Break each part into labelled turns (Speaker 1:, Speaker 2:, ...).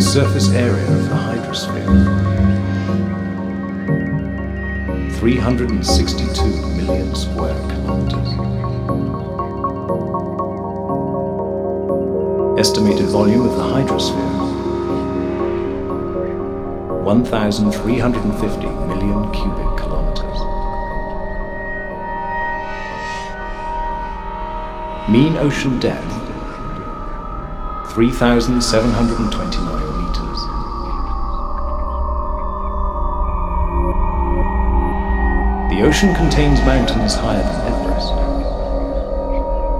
Speaker 1: Surface area of the hydrosphere 362 million square kilometers. Estimated volume of the hydrosphere 1,350 million cubic kilometers. Mean ocean depth 3,729 ocean contains mountains higher than Everest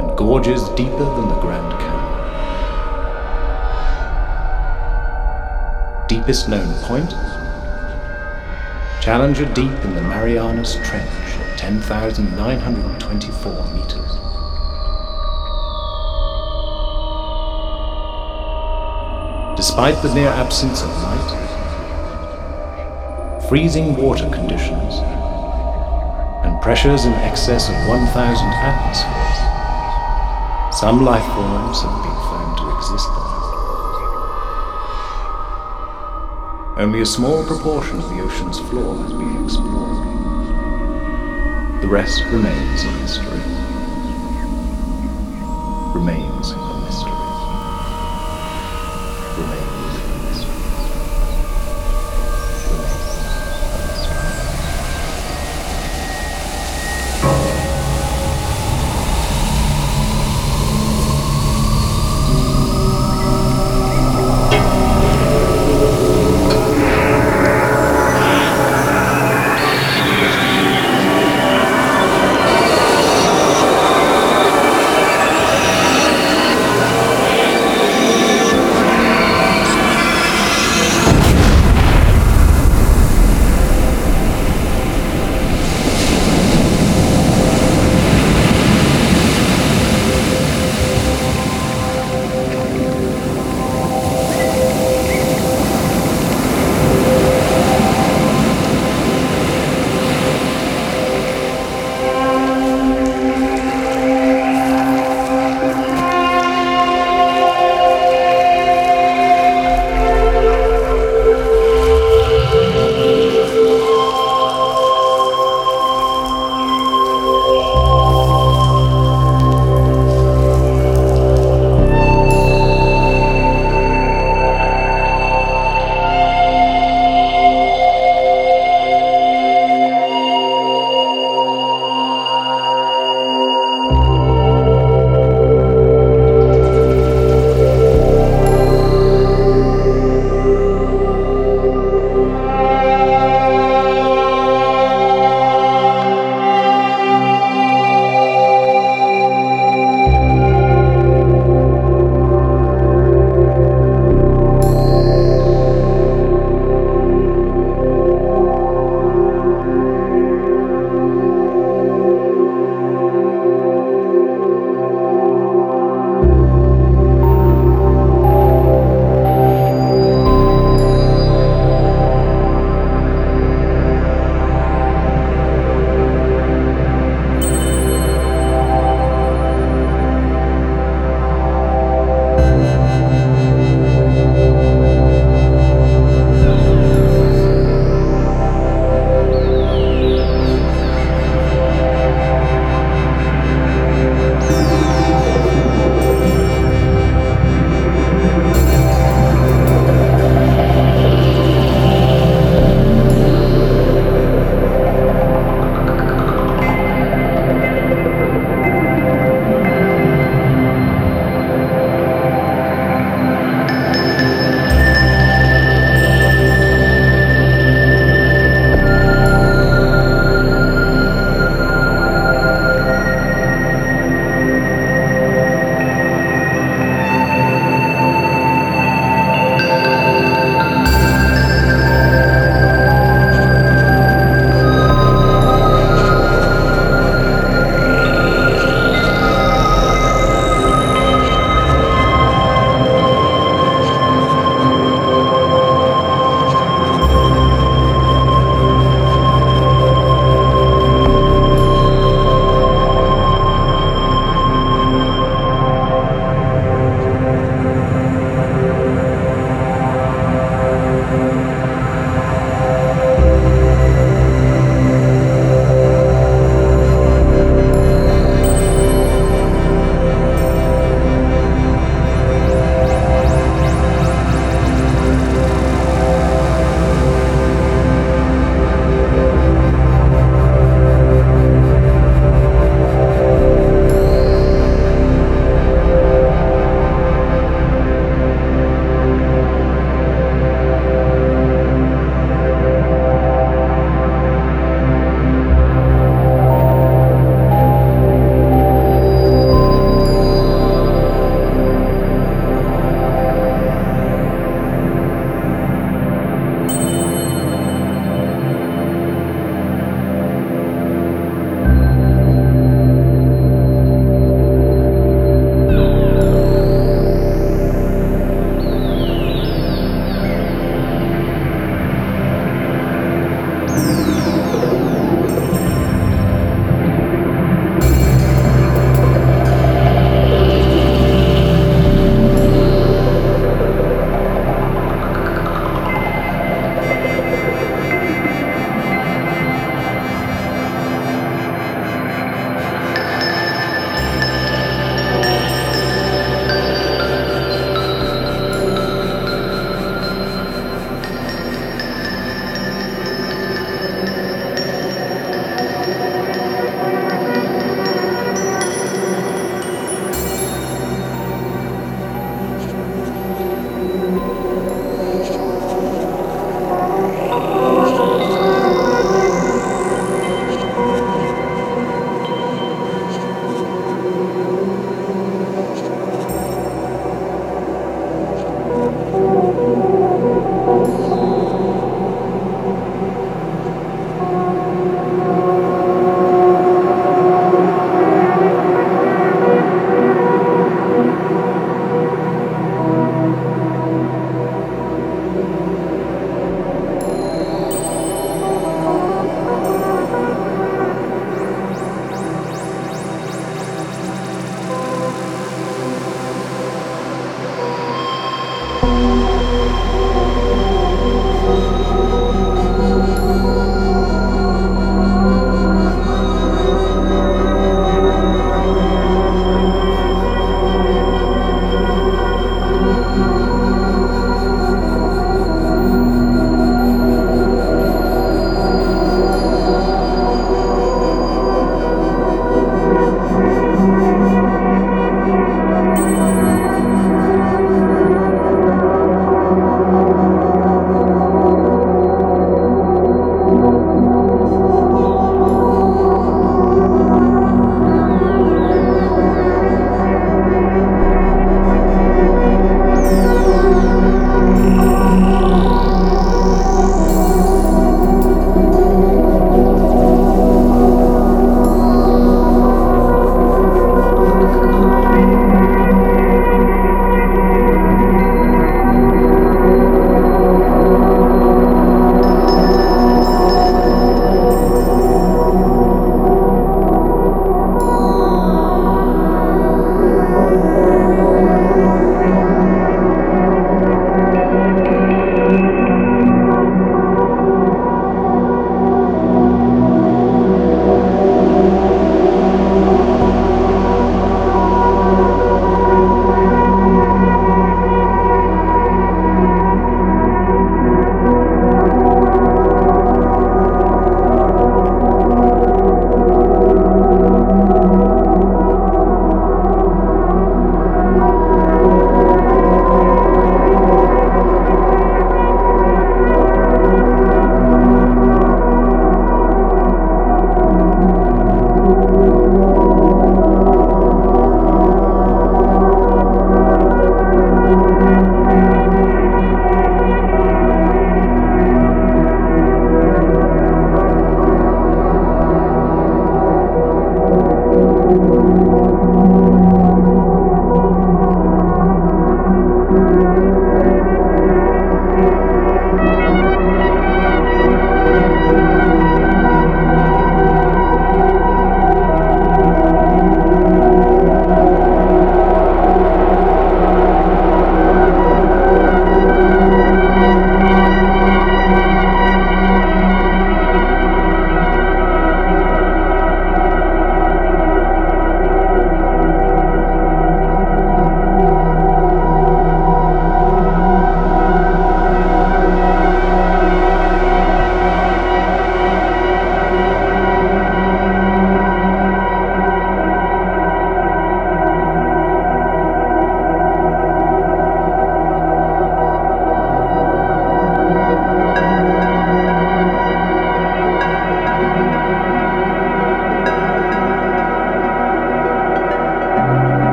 Speaker 1: and gorges deeper than the Grand Canyon. Deepest known point? Challenger Deep in the Marianas Trench at 10,924 meters. Despite the near absence of light, freezing water conditions pressures in excess of 1,000 atmospheres. Some life forms have been found to exist there. Only a small proportion of the ocean's floor has been explored. The rest remains a mystery. Remains